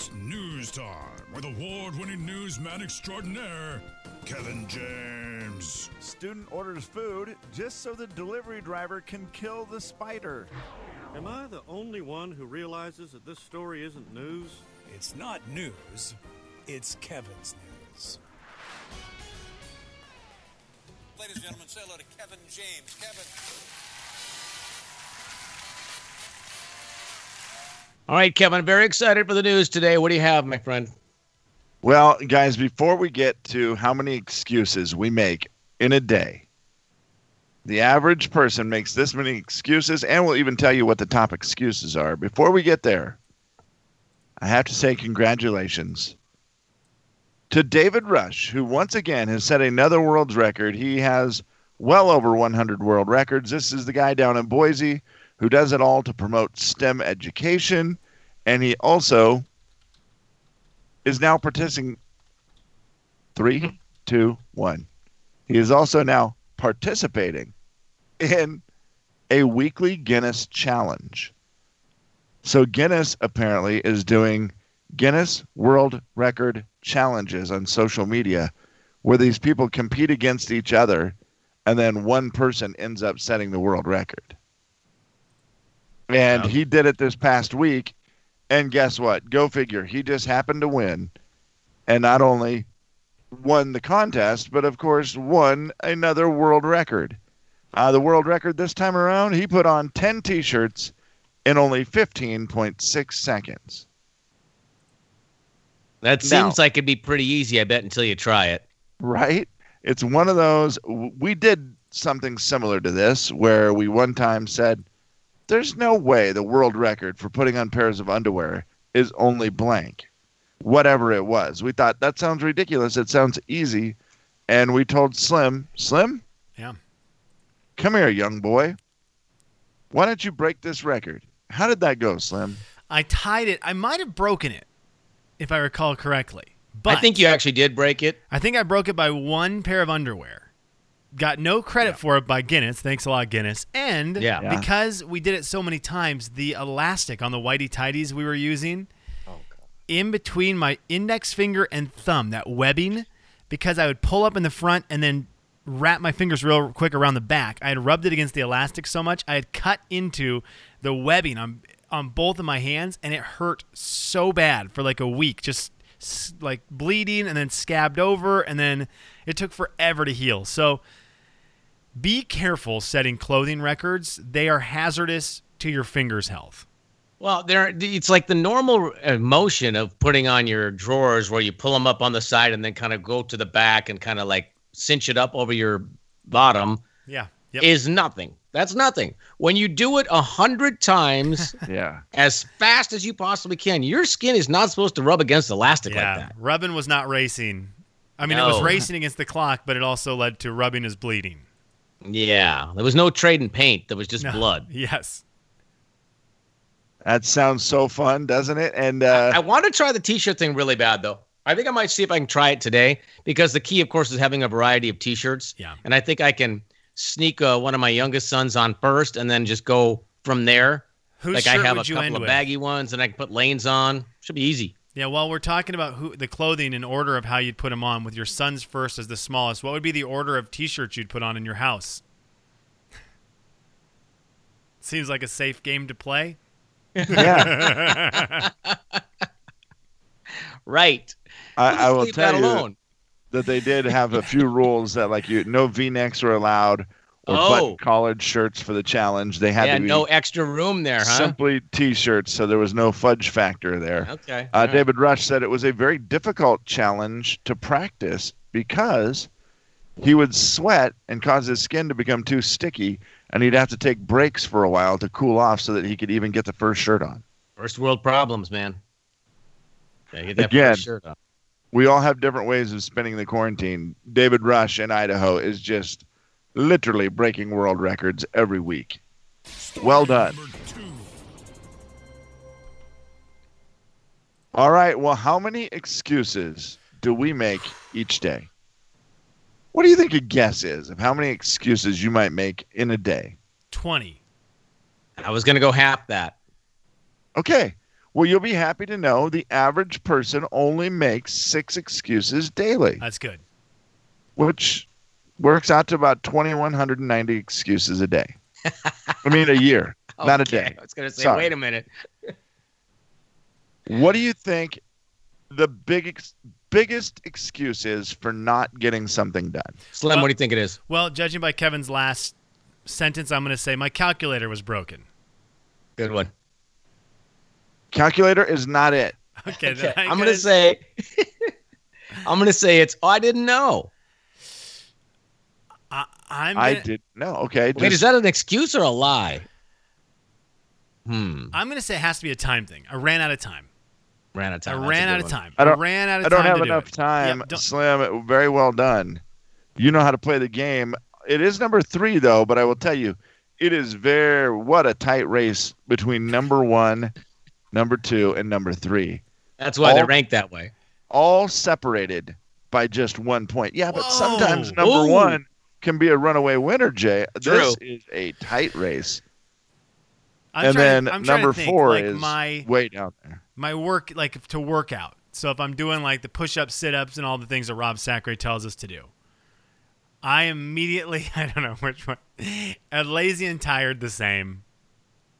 It's news time with award winning newsman extraordinaire, Kevin James. Student orders food just so the delivery driver can kill the spider. Am I the only one who realizes that this story isn't news? It's not news, it's Kevin's news. Ladies and gentlemen, say hello to Kevin James. Kevin. All right, Kevin, very excited for the news today. What do you have, my friend? Well, guys, before we get to how many excuses we make in a day, the average person makes this many excuses, and we'll even tell you what the top excuses are. Before we get there, I have to say congratulations to David Rush, who once again has set another world's record. He has well over 100 world records. This is the guy down in Boise who does it all to promote STEM education. And he also is now participating. Three, mm-hmm. two, one. He is also now participating in a weekly Guinness challenge. So Guinness apparently is doing Guinness World Record challenges on social media where these people compete against each other and then one person ends up setting the world record. And he did it this past week. And guess what? Go figure. He just happened to win. And not only won the contest, but of course won another world record. Uh, the world record this time around, he put on 10 t shirts in only 15.6 seconds. That Now- seems like it'd be pretty easy, I bet, until you try it. right? It's one of those. We did something similar to this where we one time said, there's no way the world record for putting on pairs of underwear is only blank, whatever it was. We thought that sounds ridiculous. It sounds easy. And we told Slim, Slim, Yeah. come here, young boy. Why don't you break this record? How did that go, Slim? I tied it. I might have broken it, if I recall correctly. But I think you actually did break it. I think I broke it by one pair of underwear. Got no credit for it by Guinness. Thanks a lot, Guinness. And Yeah. Yeah. because we did it so many times, the elastic on the whitey tidies we were using oh, in between my index finger and thumb, that webbing, because I would pull up in the front and then wrap my fingers real quick around the back. I had rubbed it against the elastic so much, I had cut into the webbing on on both of my hands, and it hurt so bad for like a week, just like bleeding and then scabbed over, and then it took forever to heal. So be careful setting clothing records; they are hazardous to your fingers' health. Well, there it's like the normal uh, motion of putting on your drawers where you pull them up on the side and then kind of go to the back and kind of like cinch it up over your bottom Yeah. Yep. is nothing. That's nothing. When you do it a hundred times Yeah. as fast as you possibly can, your skin is not supposed to rub against elastic yeah. like that. Rubbin was not racing. I mean, it was racing against the clock, but it also led to rubbing is bleeding. Yeah, there was no trade in paint. There was just No. blood. Yes. That sounds so fun, doesn't it? And uh, I want to try the t-shirt thing really bad though. I think I might see if I can try it today because the key, of course, is having a variety of t-shirts. Yeah. And I think I can sneak uh, one of my youngest sons on first, and then just go from there. Whose like shirt I have a would you couple end of with? baggy ones, and I can put lanes on. Should be easy. Yeah, while we're talking about who the clothing in order of how you'd put them on, with your son's first as the smallest, what would be the order of T-shirts you'd put on in your house? Seems like a safe game to play. yeah, Right. I, We'll I will tell that you that they did have a few rules that like you no V-necks were allowed or Oh. collared shirts for the challenge. They had Yeah, to be no extra room there, huh? simply T-shirts, so there was no fudge factor there. Okay. Uh, right. David Rush said it was a very difficult challenge to practice because he would sweat and cause his skin to become too sticky, and he'd have to take breaks for a while to cool off so that he could even get the first shirt on. First world problems, man. Yeah, get that Again. first shirt on. We all have different ways of spending the quarantine. David Rush in Idaho is just literally breaking world records every week. Well done. All right. Well, how many excuses do we make each day? What do you think a guess is of how many excuses you might make in a day? Twenty. I was gonna go half that. Okay. Well, you'll be happy to know the average person only makes six excuses daily, That's good. which works out to about 2,190 excuses a day. I mean, a year, not a day. I was gonna say, Sorry. wait a minute. What do you think the big ex- biggest excuse is for not getting something done? Slim, Well- what do you think it is? Well, judging by Kevin's last sentence, I'm going to say my calculator was broken. Good one. Calculator is not it. Okay, Okay, I I'm gonna say. I'm gonna say it's. Oh, I didn't know. I, I'm gonna, did no. Okay, Wait, is that an excuse or a lie? Hmm. I'm going to say it has to be a time thing. I ran out of time. Ran out of time. I ran good out of time. I don't- ran out of I don't time have to do enough it. time. Yeah, Slim, very well done. You know how to play the game. It is number three though, but I will tell you, it is very what a tight race between number one, number two, and number three, That's why they're ranked that way. all separated by just one point. Yeah, but sometimes number Ooh. one can be a runaway winner. Jay, this is a tight race, I'm and trying then to, I'm number think, four like is my way down there. my work like to work out. So if I'm doing like the push-ups, sit-ups, and all the things that Rob Sacre tells us to do, I immediately I don't know which one. Uh, lazy and tired, the same.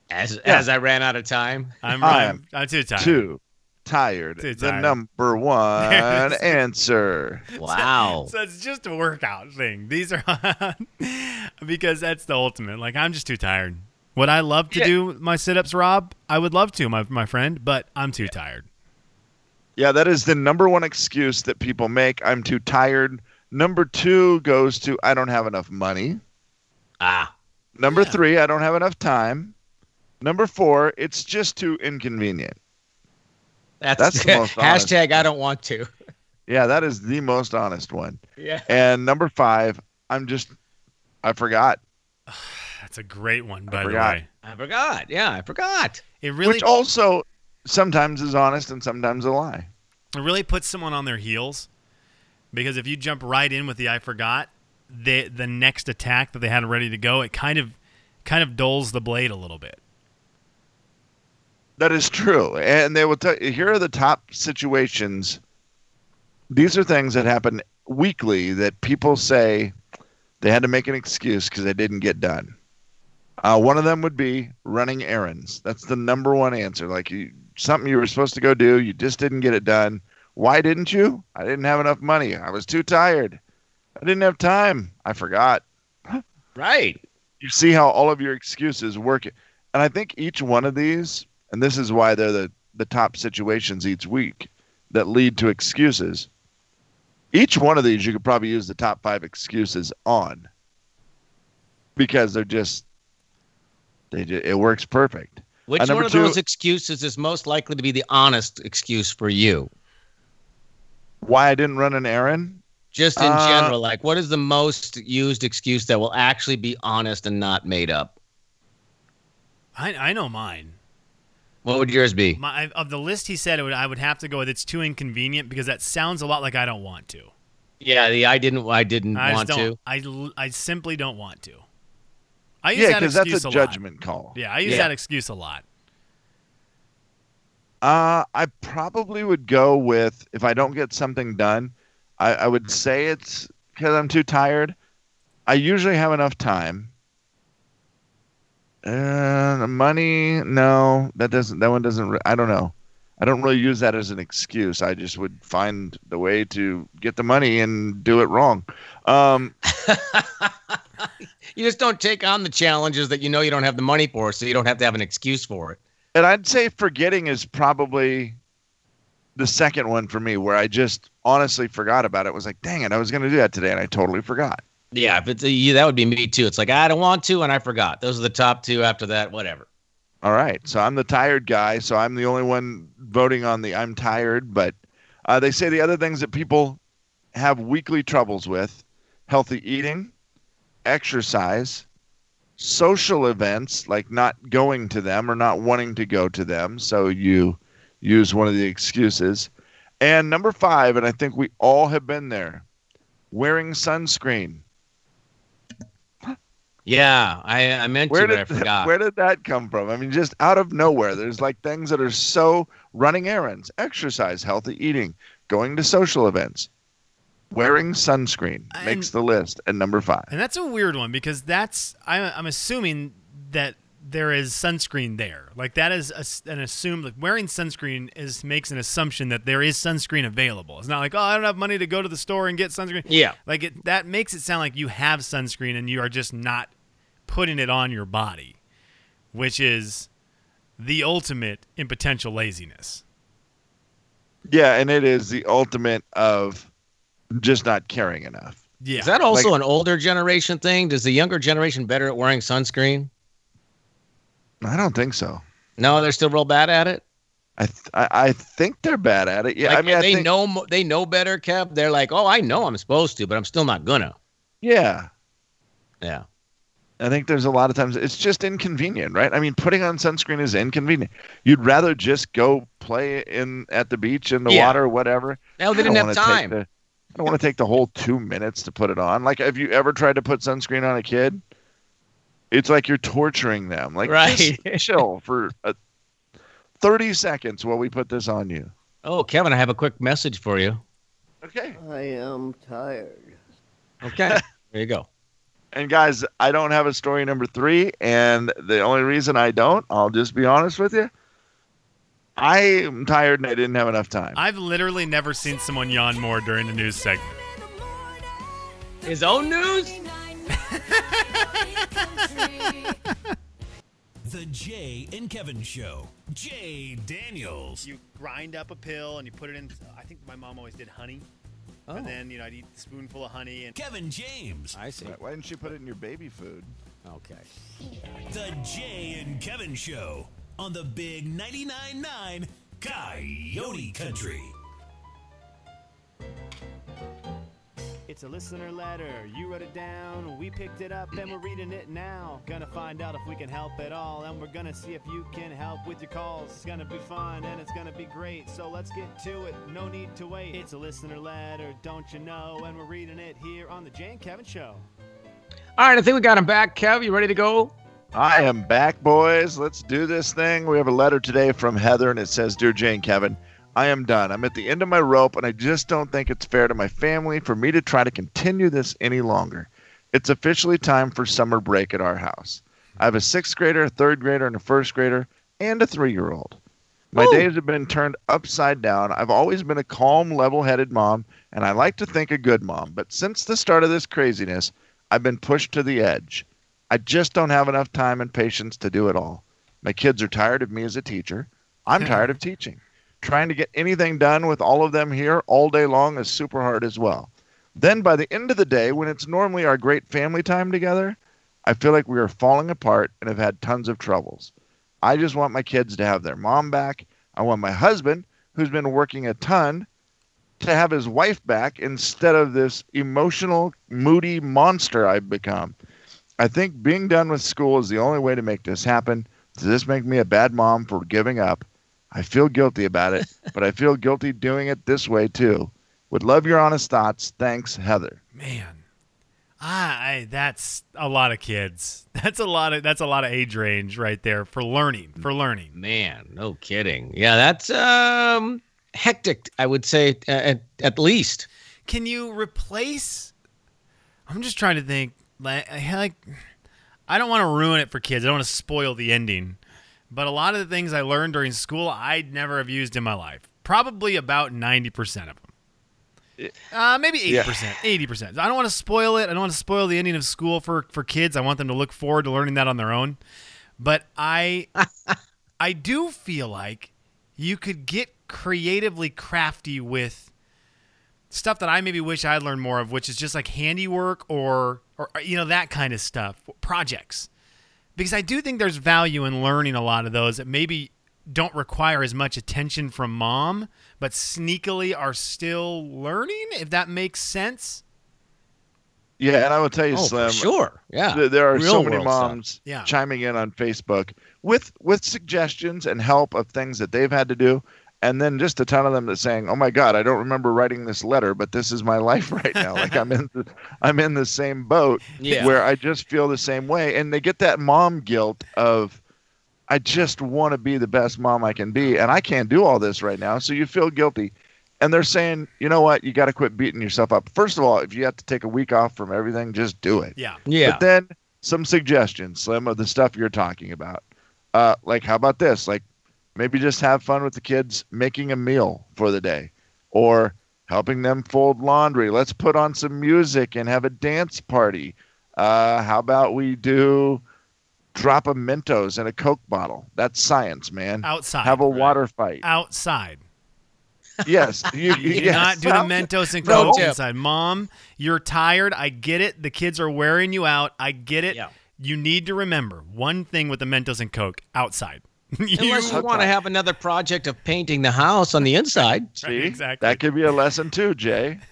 As Yeah. as I ran out of time. I'm I I'm, I'm too tired. Two, tired. Too The number one answer. Wow. So it's just a workout thing. These are because that's the ultimate. Like I'm just too tired. Would I love to Yeah. do my sit-ups, Rob? I would love to, my my friend, but I'm too tired. Yeah, that is the number one excuse that people make. I'm too tired. Number two goes to I don't have enough money. Ah. Number three, I don't have enough time. Number four, it's just too inconvenient. That's, That's the most honest. hashtag. I don't want to. Yeah, that is the most honest one. Yeah. And number five, I'm just, I forgot. That's a great one, by the way. I forgot. Yeah, I forgot. It really Which also sometimes is honest and sometimes a lie. it really puts someone on their heels because if you jump right in with the I forgot, the the next attack that they had ready to go, it kind of kind of dulls the blade a little bit. That is true. And they will tell you here are the top situations. These are things that happen weekly that people say they had to make an excuse because they didn't get done. Uh, one of them would be running errands. That's the number one answer. Like you, something you were supposed to go do, you just didn't get it done. Why didn't you? I didn't have enough money. I was too tired. I didn't have time. I forgot. Right. You see how all of your excuses work. And I think each one of these, and this is why they're the, the top situations each week that lead to excuses. Each one of these you could probably use the top five excuses on because they're just they ju- it works perfect. Which one of two- those excuses is most likely to be the honest excuse for you? Why I didn't run an errand? Just in Uh, general, like what is the most used excuse that will actually be honest and not made up? I I know mine. What would yours be? My of the list he said, it would, I would have to go with it's too inconvenient because that sounds a lot like I don't want to. Yeah, the I didn't I didn't I want just don't. to. I, l- I simply don't want to. I use Yeah, that because excuse that's a lot. judgment call. Yeah, I use Yeah. that excuse a lot. Uh, I probably would go with if I don't get something done, I, I would say it's because I'm too tired. I usually have enough time. Uh, money, no, that doesn't. That one doesn't. re- I don't know. I don't really use that as an excuse. I just would find the way to get the money and do it wrong. Um, You just don't take on the challenges that you know you don't have the money for, so you don't have to have an excuse for it. and I'd say forgetting is probably the second one for me, where I just honestly forgot about it. Was like, dang it, I was going to do that today, and I totally forgot. Yeah, if it's a, yeah, that would be me too. It's like I don't want to, and I forgot. Those are the top two. After that, whatever. All right, so I'm the tired guy, so I'm the only one voting on the I'm tired. But uh, they say the other things that people have weekly troubles with: healthy eating, exercise, social events like not going to them or not wanting to go to them. So you use one of the excuses. And number five, and I think we all have been there: wearing sunscreen. Yeah, I, I meant Where to, did but I forgot. where did that come from? I mean, just out of nowhere. There's like things that are so running errands, exercise, healthy eating, going to social events, wearing sunscreen And- makes the list at number five. And that's a weird one because that's I'm, I'm assuming that there is sunscreen there. Like that is a, an assumed like wearing sunscreen is makes an assumption that there is sunscreen available. It's not like oh I don't have money to go to the store and get sunscreen. Yeah. Like it that makes it sound like you have sunscreen and you are just not putting it on your body, which is the ultimate in potential laziness. Yeah, and it is the ultimate of just not caring enough. Yeah. Is that also Like- an older generation thing? Does the younger generation better at wearing sunscreen? I don't think so. No, they're still real bad at it. I th- I, I think they're bad at it. Yeah, Like, I mean, I they think, know they know better, Kev. They're like, oh, I know I'm supposed to, but I'm still not gonna. yeah, Yeah. I think there's a lot of times it's just inconvenient, right? I mean, putting on sunscreen is inconvenient. You'd rather just go play in at the beach in the Yeah. water or whatever. No, they didn't have time. the- I don't want to take the whole two minutes to put it on. Like, have you ever tried to put sunscreen on a kid? It's like you're torturing them. Like, Right. just chill for uh, 30 seconds while we put this on you. Oh, Kevin, I have a quick message for you. Okay. I am tired. Okay. there you go. And guys, I don't have a story number three, and the only reason I don't, I'll just be honest with you. I am tired and I didn't have enough time. I've literally never seen someone yawn more during a news segment. His own news? The Jay and Kevin Show. Jay Daniels. You grind up a pill and you put it in. I think my mom always did honey. Oh, And then, you know, I'd eat a spoonful of honey and Kevin James. I see. Why didn't you put it in your baby food? Okay. The Jay and Kevin Show on the Big 99.9 9 Coyote Country. It's a listener letter. You wrote it down. We picked it up and we're reading it now. Gonna find out if we can help at all. And we're gonna see if you can help with your calls. It's gonna be fun and it's gonna be great. So let's get to it. No need to wait. It's a listener letter, don't you know? And we're reading it here on the Jay and Kevin Show. All right, I think we got him back. Kev, you ready to go? I am back, boys. Let's do this thing. We have a letter today from Heather, and it says Dear Jay and Kevin, I am done. I'm at the end of my rope, and I just don't think it's fair to my family for me to try to continue this any longer. It's officially time for summer break at our house. I have a sixth grader, a third grader, and a first grader, and a three year old. My Woo. days have been turned upside down. I've always been a calm, level headed mom, and I like to think a good mom. But since the start of this craziness, I've been pushed to the edge. I just don't have enough time and patience to do it all. My kids are tired of me as a teacher. I'm tired of teaching. Trying to get anything done with all of them here all day long is super hard as well. Then by the end of the day, when it's normally our great family time together, I feel like we are falling apart and have had tons of troubles. I just want my kids to have their mom back. I want my husband, who's been working a ton, to have his wife back instead of this emotional, moody monster I've become. I think being done with school is the only way to make this happen. Does this make me a bad mom for giving up? I feel guilty about it, but I feel guilty doing it this way too. Would love your honest thoughts. Thanks, Heather. Man, ah, I, that's a lot of kids. That's a lot of that's a lot of age range right there for learning. For learning. Man, no kidding. Yeah, that's um hectic, I would say uh, at, at least. Can you replace? I'm just trying to think. Like, like I don't want to ruin it for kids. I don't want to spoil the ending. But a lot of the things I learned during school, I'd never have used in my life. Probably about ninety percent of them. Uh, maybe eighty Yeah. percent, eighty percent. I don't want to spoil it. I don't want to spoil the ending of school for for kids. I want them to look forward to learning that on their own. But I, I do feel like you could get creatively crafty with stuff that I maybe wish I'd learned more of, which is just like handiwork or or you know that kind of stuff, projects. Because I do think there's value in learning a lot of those that maybe don't require as much attention from mom, but sneakily are still learning. If that makes sense. Yeah, and I will tell you, Oh, Slim. sure. Yeah. th- there are Real so many moms Yeah. chiming in on Facebook with with suggestions and help of things that they've had to do. And then just a ton of them that saying, "Oh my God, I don't remember writing this letter, but this is my life right now. like I'm in, the, I'm in the same boat Yeah. where I just feel the same way." And they get that mom guilt of, "I just want to be the best mom I can be, and I can't do all this right now." So you feel guilty, and they're saying, "You know what? You got to quit beating yourself up. First of all, if you have to take a week off from everything, just do it." Yeah. Yeah. But then some suggestions, Slim, of the stuff you're talking about. Uh, like, how about this? Like, maybe just have fun with the kids making a meal for the day or helping them fold laundry. Let's put on some music and have a dance party. Uh, how about we do drop a Mentos in a Coke bottle? That's science, man. Outside. Have a water fight. Outside. Yes. You, You yes. cannot do the Mentos and Coke tip. inside. Mom, you're tired. I get it. The kids are wearing you out. I get it. Yeah. You need to remember one thing with the Mentos and Coke outside. You- Unless you want to have another project of painting the house on the inside. See? exactly. That could be a lesson too, Jay.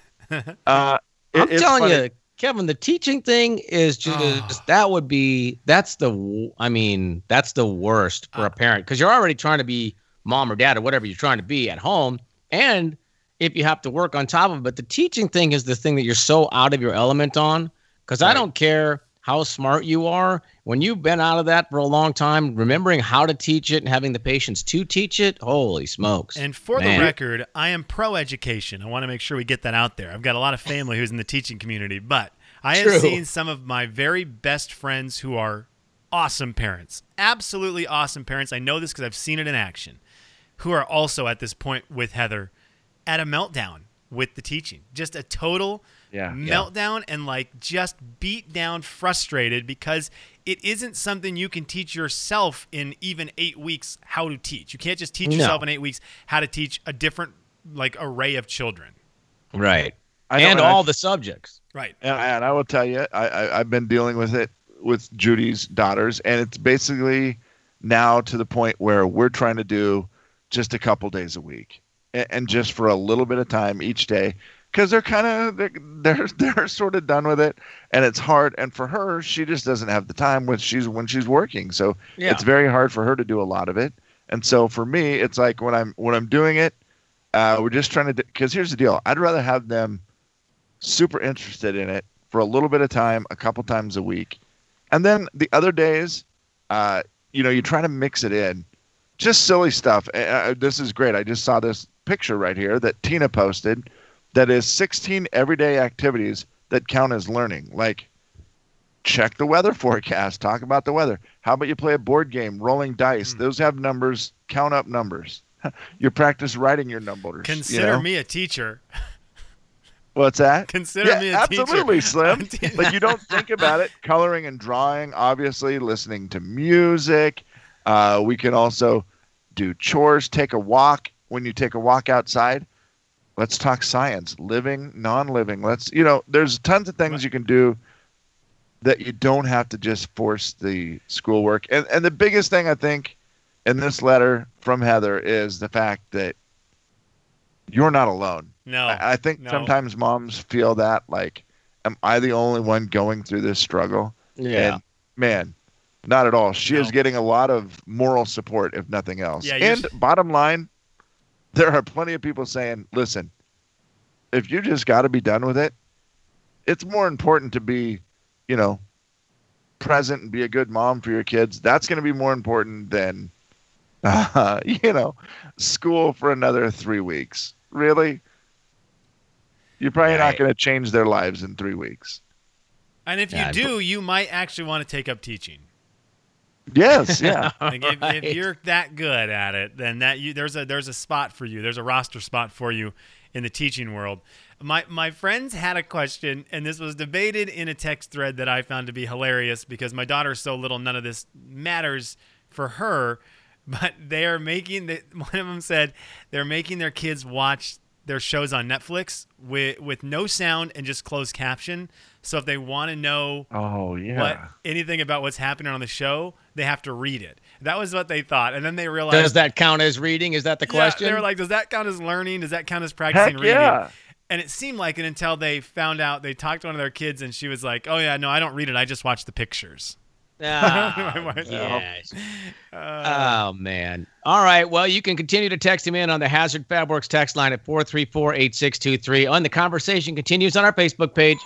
Uh, it- I'm it's telling funny. you, Kevin, the teaching thing is just that would be that's the I mean that's the worst for a parent because you're already trying to be mom or dad or whatever you're trying to be at home, and if you have to work on top of it, but the teaching thing is the thing that you're so out of your element on because I don't care how smart you are when you've been out of that for a long time, remembering how to teach it and having the patience to teach it. Holy smokes! And for Man. the record, I am pro education. I want to make sure we get that out there. I've got a lot of family who's in the teaching community, but I have seen some of my very best friends who are awesome parents, absolutely awesome parents. I know this because I've seen it in action, who are also at this point with Heather at a meltdown with the teaching. Just a total Yeah. meltdown and like just beat down, frustrated because it isn't something you can teach yourself in even eight weeks how to teach. You can't just teach No. yourself in eight weeks how to teach a different like array of children. right, I and and I all the subjects. Right. And, and I will tell you, I, I, I've been dealing with it with Judy's daughters, and it's basically now to the point where we're trying to do just a couple days a week, and, and just for a little bit of time each day, because they're kind of they're, they're they're sort of done with it, and it's hard. And for her, she just doesn't have the time when she's when she's working, so Yeah. it's very hard for her to do a lot of it. And so for me, it's like when I'm when I'm doing it, uh, we're just trying to. Because here's the deal: I'd rather have them super interested in it for a little bit of time, a couple times a week, and then the other days, uh, you know, you try to mix it in, just silly stuff. Uh, this is great. I just saw this picture right here that Tina posted, that is 16 everyday activities that count as learning, like check the weather forecast, talk about the weather. How about you play a board game, rolling dice? Hmm. Those have numbers. Count up numbers. you practice writing your numbers. you Consider know? me a teacher. What's that? Consider yeah, me a teacher. absolutely, Slim. I'm like you don't think about it. Coloring and drawing, obviously, listening to music. Uh, we can also do chores. Take a walk. When you take a walk outside, let's talk science, living, non-living. Let's you know, there's tons of things you can do that you don't have to just force the schoolwork. And and the biggest thing I think in this letter from Heather is the fact that you're not alone. No. I, I think no. sometimes moms feel that like, am I the only one going through this struggle? Yeah. And man, not at all. She is getting a lot of moral support, if nothing else. Yeah, and bottom line, there are plenty of people saying, listen, if you just got to be done with it, it's more important to be, you know, present and be a good mom for your kids. That's going to be more important than, uh, you know, school for another three weeks. Really? You're probably not going to change their lives in three weeks. And if Yeah, you do, you might actually want to take up teaching. Yes, yeah. Like if, if you're that good at it, then that you there's a there's a spot for you. There's a roster spot for you in the teaching world. My my friends had a question, and this was debated in a text thread that I found to be hilarious because my daughter's so little, none of this matters for her. But they are making the, one of them said they're making their kids watch their shows on Netflix with with no sound and just closed caption. So if they want to know Oh, yeah. what anything about what's happening on the show, they have to read it. That was what they thought, and then they realized. Does that count as reading? Is that the Yeah, question? they were like, "Does that count as learning? Does that count as practicing Heck reading?" yeah. And it seemed like it until they found out. They talked to one of their kids, and she was like, "Oh yeah, no, I don't read it. I just watch the pictures." My wife- yes. Uh, Oh man. All right. Well, you can continue to text him in on the Hazard Fabworks text line at 434-8623. On the conversation continues on our Facebook page.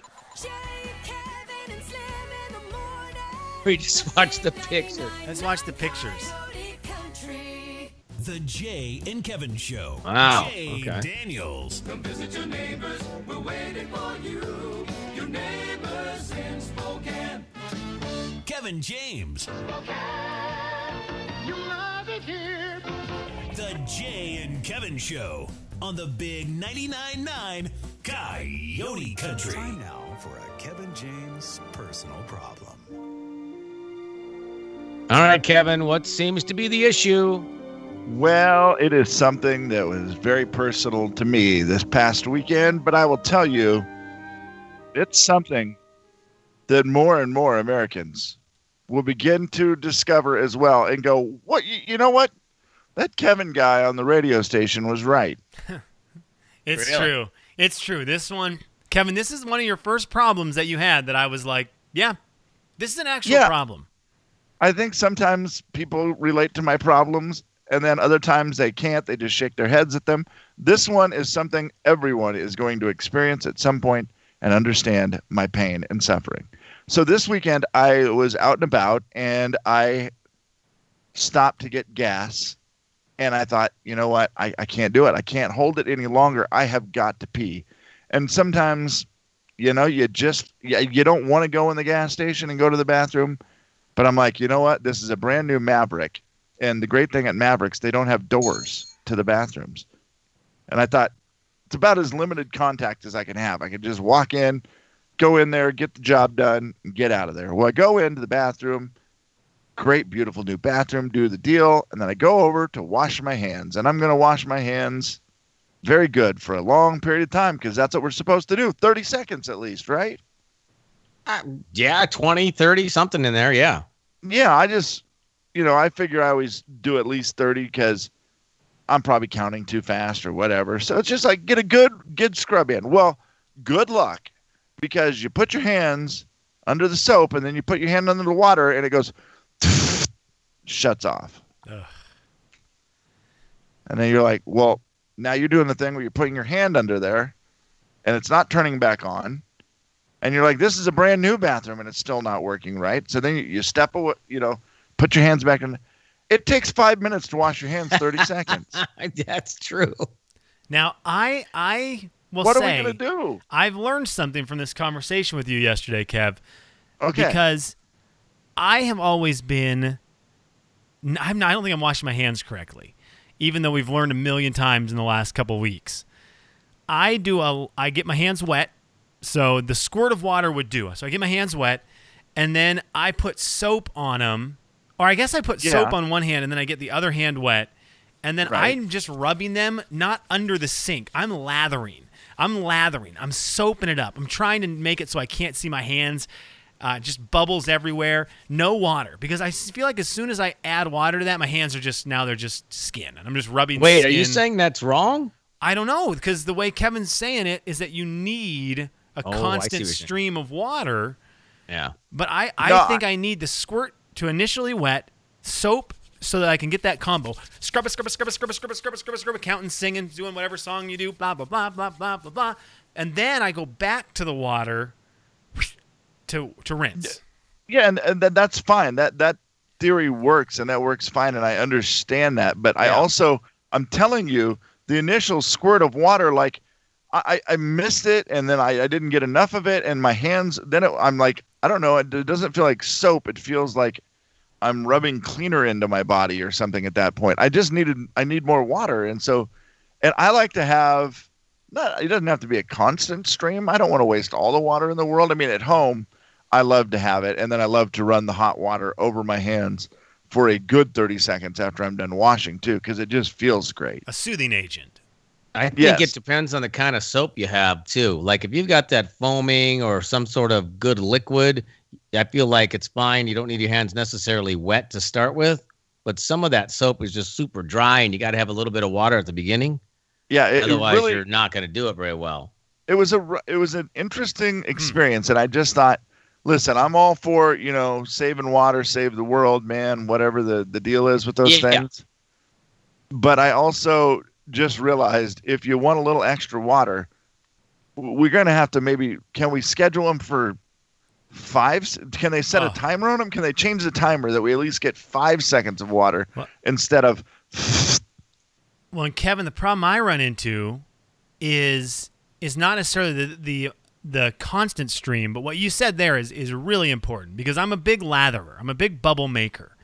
We just watched the picture. let's watch the pictures. The Jay and Kevin Show. Wow, Jay okay. Daniels. Kevin James. The Jay and Kevin Show on the Big 99.9 9 Coyote Country. Time now for a Kevin James personal problem. All right, Kevin, what seems to be the issue? Well, it is something that was very personal to me this past weekend, but I will tell you, it's something that more and more Americans will begin to discover as well and go, "What? You, you know what? That Kevin guy on the radio station was right." It's Really? true. It's true. This one, Kevin, this is one of your first problems that you had that I was like, yeah, this is an actual Yeah. problem. I think sometimes people relate to my problems, and then other times they can't. They just shake their heads at them. This one is something everyone is going to experience at some point and understand my pain and suffering. So this weekend, I was out and about, and I stopped to get gas. And I thought, you know what? I, I can't do it. I can't hold it any longer. I have got to pee. And sometimes, you know, you just, you, you don't want to go in the gas station and go to the bathroom. But I'm like, you know what? This is a brand new Maverik. And the great thing at Maveriks, they don't have doors to the bathrooms. And I thought, it's about as limited contact as I can have. I can just walk in, go in there, get the job done, and get out of there. Well, I go into the bathroom, great, beautiful new bathroom, do the deal. And then I go over to wash my hands. And I'm going to wash my hands very good for a long period of time because that's what we're supposed to do 30 seconds at least, right? Uh, yeah, 20, 30, something in there. Yeah. yeah, I just, you know, I figure I always do at least 30 because I'm probably counting too fast or whatever. So it's just like get a good, good scrub in. Well, good luck because you put your hands under the soap and then you put your hand under the water and it goes, shuts off. Ugh. And then you're like, well, now you're doing the thing where you're putting your hand under there and it's not turning back on. And you're like, this is a brand new bathroom and it's still not working right. So then you, you step away, you know, put your hands back in. It takes five minutes to wash your hands, 30 seconds. That's true. Now, I I will what are say we going to do? I've learned something from this conversation with you yesterday, Kev. Okay. Because I have always been. n- I'm not, I don't think I'm washing my hands correctly, even though we've learned a million times in the last couple weeks. I do a. I get my hands wet, so the squirt of water would do. So I get my hands wet, and then I put soap on them, or I guess I put Yeah. soap on one hand, and then I get the other hand wet, and then Right. I'm just rubbing them, not under the sink. I'm lathering. I'm lathering. I'm soaping it up. I'm trying to make it so I can't see my hands. Uh, just bubbles everywhere. No water because I feel like as soon as I add water to that, my hands are just now they're just skin, and I'm just rubbing. Wait, are you saying that's wrong? I don't know because the way Kevin's saying it is that you need a Oh, I see what constant stream of water. Yeah. But I, I No, think I need the squirt to initially wet, soap so that I can get that combo. Scrub it, scrub it, scrub it, scrub it, scrub it, scrub it, scrub it, scrub it, counting, singing, doing whatever song you do, blah, blah, blah, blah, blah, blah, blah. And then I go back to the water to to rinse. Yeah, and, and that, that's fine. That that theory works, and that works fine, and I understand that. But I also, I'm telling you, the initial squirt of water, like I, I missed it, and then I, I didn't get enough of it, and my hands. Then it, I'm like, I don't know. It, it doesn't feel like soap. It feels like I'm rubbing cleaner into my body or something at that point. I just needed, I need more water, and so, and I like to have. Not, it doesn't have to be a constant stream. I don't want to waste all the water in the world. I mean, at home, I love to have it, and then I love to run the hot water over my hands for a good 30 seconds after I'm done washing too, because it just feels great. A soothing agent. I think Yes. it depends on the kind of soap you have too. Like if you've got that foaming or some sort of good liquid, I feel like it's fine. You don't need your hands necessarily wet to start with. But some of that soap is just super dry, and you got to have a little bit of water at the beginning. Yeah, it, it Otherwise, really you're not going to do it very well. it was a it was an interesting hmm. experience, and I just thought listen, I'm all for you know saving water, save the world, man. Whatever the the deal is with those Yeah. things. But I also just realized if you want a little extra water, we're gonna have to maybe can we schedule them for five? Can they set Oh. a timer on them? Can they change the timer that we at least get five seconds of water instead of Well, and Kevin, the problem I run into is is not necessarily the the the constant stream, but what you said there is is really important because I'm a big latherer. I'm a big bubble maker.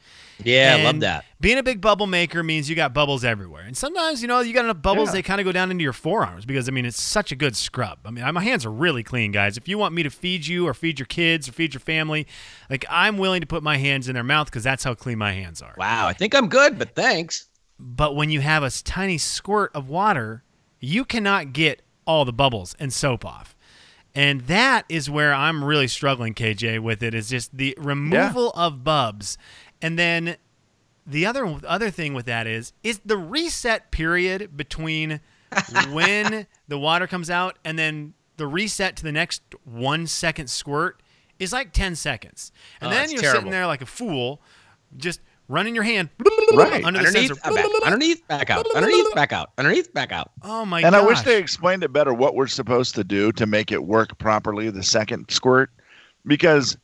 Yeah, I love that. Being a big bubble maker means you got bubbles everywhere. And sometimes, you know, you got enough bubbles, Yeah. they kind of go down into your forearms because, I mean, it's such a good scrub. I mean, my hands are really clean, guys. If you want me to feed you or feed your kids or feed your family, like, I'm willing to put my hands in their mouth because that's how clean my hands are. Wow, I think I'm good, but thanks. But when you have a tiny squirt of water, you cannot get all the bubbles and soap off. And that is where I'm really struggling, KJ, with it is just the removal of bubs. And then the other other thing with that is is the reset period between when the water comes out and then the reset to the next one second squirt is like 10 seconds. And Oh, then you're terrible. sitting there like a fool, just running your hand Right. under the Underneath, sensor. back, underneath, back out. Underneath, back out. Underneath, back out. Oh my god. and gosh. I wish they explained it better what we're supposed to do to make it work properly the second squirt because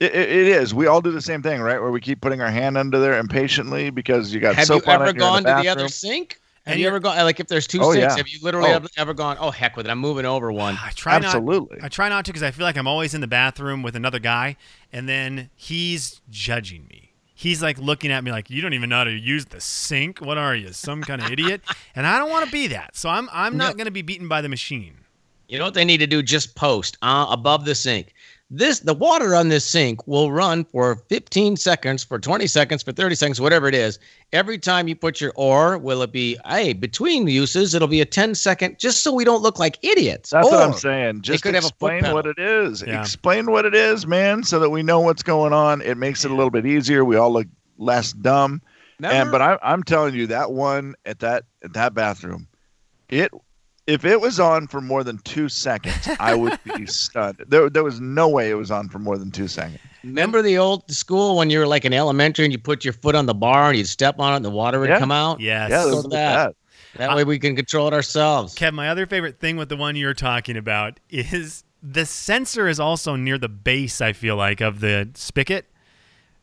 it, it, it is we all do the same thing right where we keep putting our hand under there impatiently because you got Have you soap on ever it, you're in gone to the other sink? Have And you ever gone like if there's two Oh, sinks? yeah. Have you literally Oh. ever, ever gone? Oh heck with it! I'm moving over one. I try not. Absolutely. I try not to because I feel like I'm always in the bathroom with another guy, and then he's judging me. He's like looking at me like you don't even know how to use the sink. What are you, some kind of idiot? And I don't want to be that. So I'm I'm not No. going to be beaten by the machine. You know what they need to do? Just post uh, above the sink. This the water on this sink will run for 15 seconds, for 20 seconds, for 30 seconds, whatever it is. Every time you put your or, will it be hey between uses? It'll be a 10 second, just so we don't look like idiots. That's what I'm saying. Just could have explain what it is. Yeah. Explain what it is, man, so that we know what's going on. It makes it a little bit easier. We all look less dumb. And but I, I'm telling you that one at that at that bathroom, it if it was on for more than two seconds, I would be stunned. There, there was no way it was on for more than two seconds. Remember the old school when you were like in elementary and you put your foot on the bar and you'd step on it and the water would Yeah. come out? Yes. Yeah, So those are that- That way we can control it ourselves. Kev, my other favorite thing with the one you're talking about is the sensor is also near the base. I feel like of the spigot.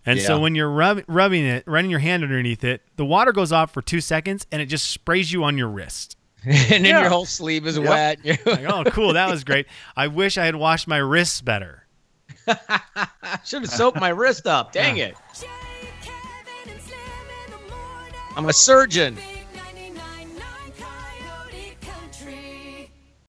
And so when you're rub- rubbing it, running your hand underneath it, the water goes off for two seconds and it just sprays you on your wrist. and then Yeah. your whole sleeve is Yep. wet. Like, oh, cool, that was great. I wish I had washed my wrists better. should have soaked my wrist up. Dang it. I'm a surgeon.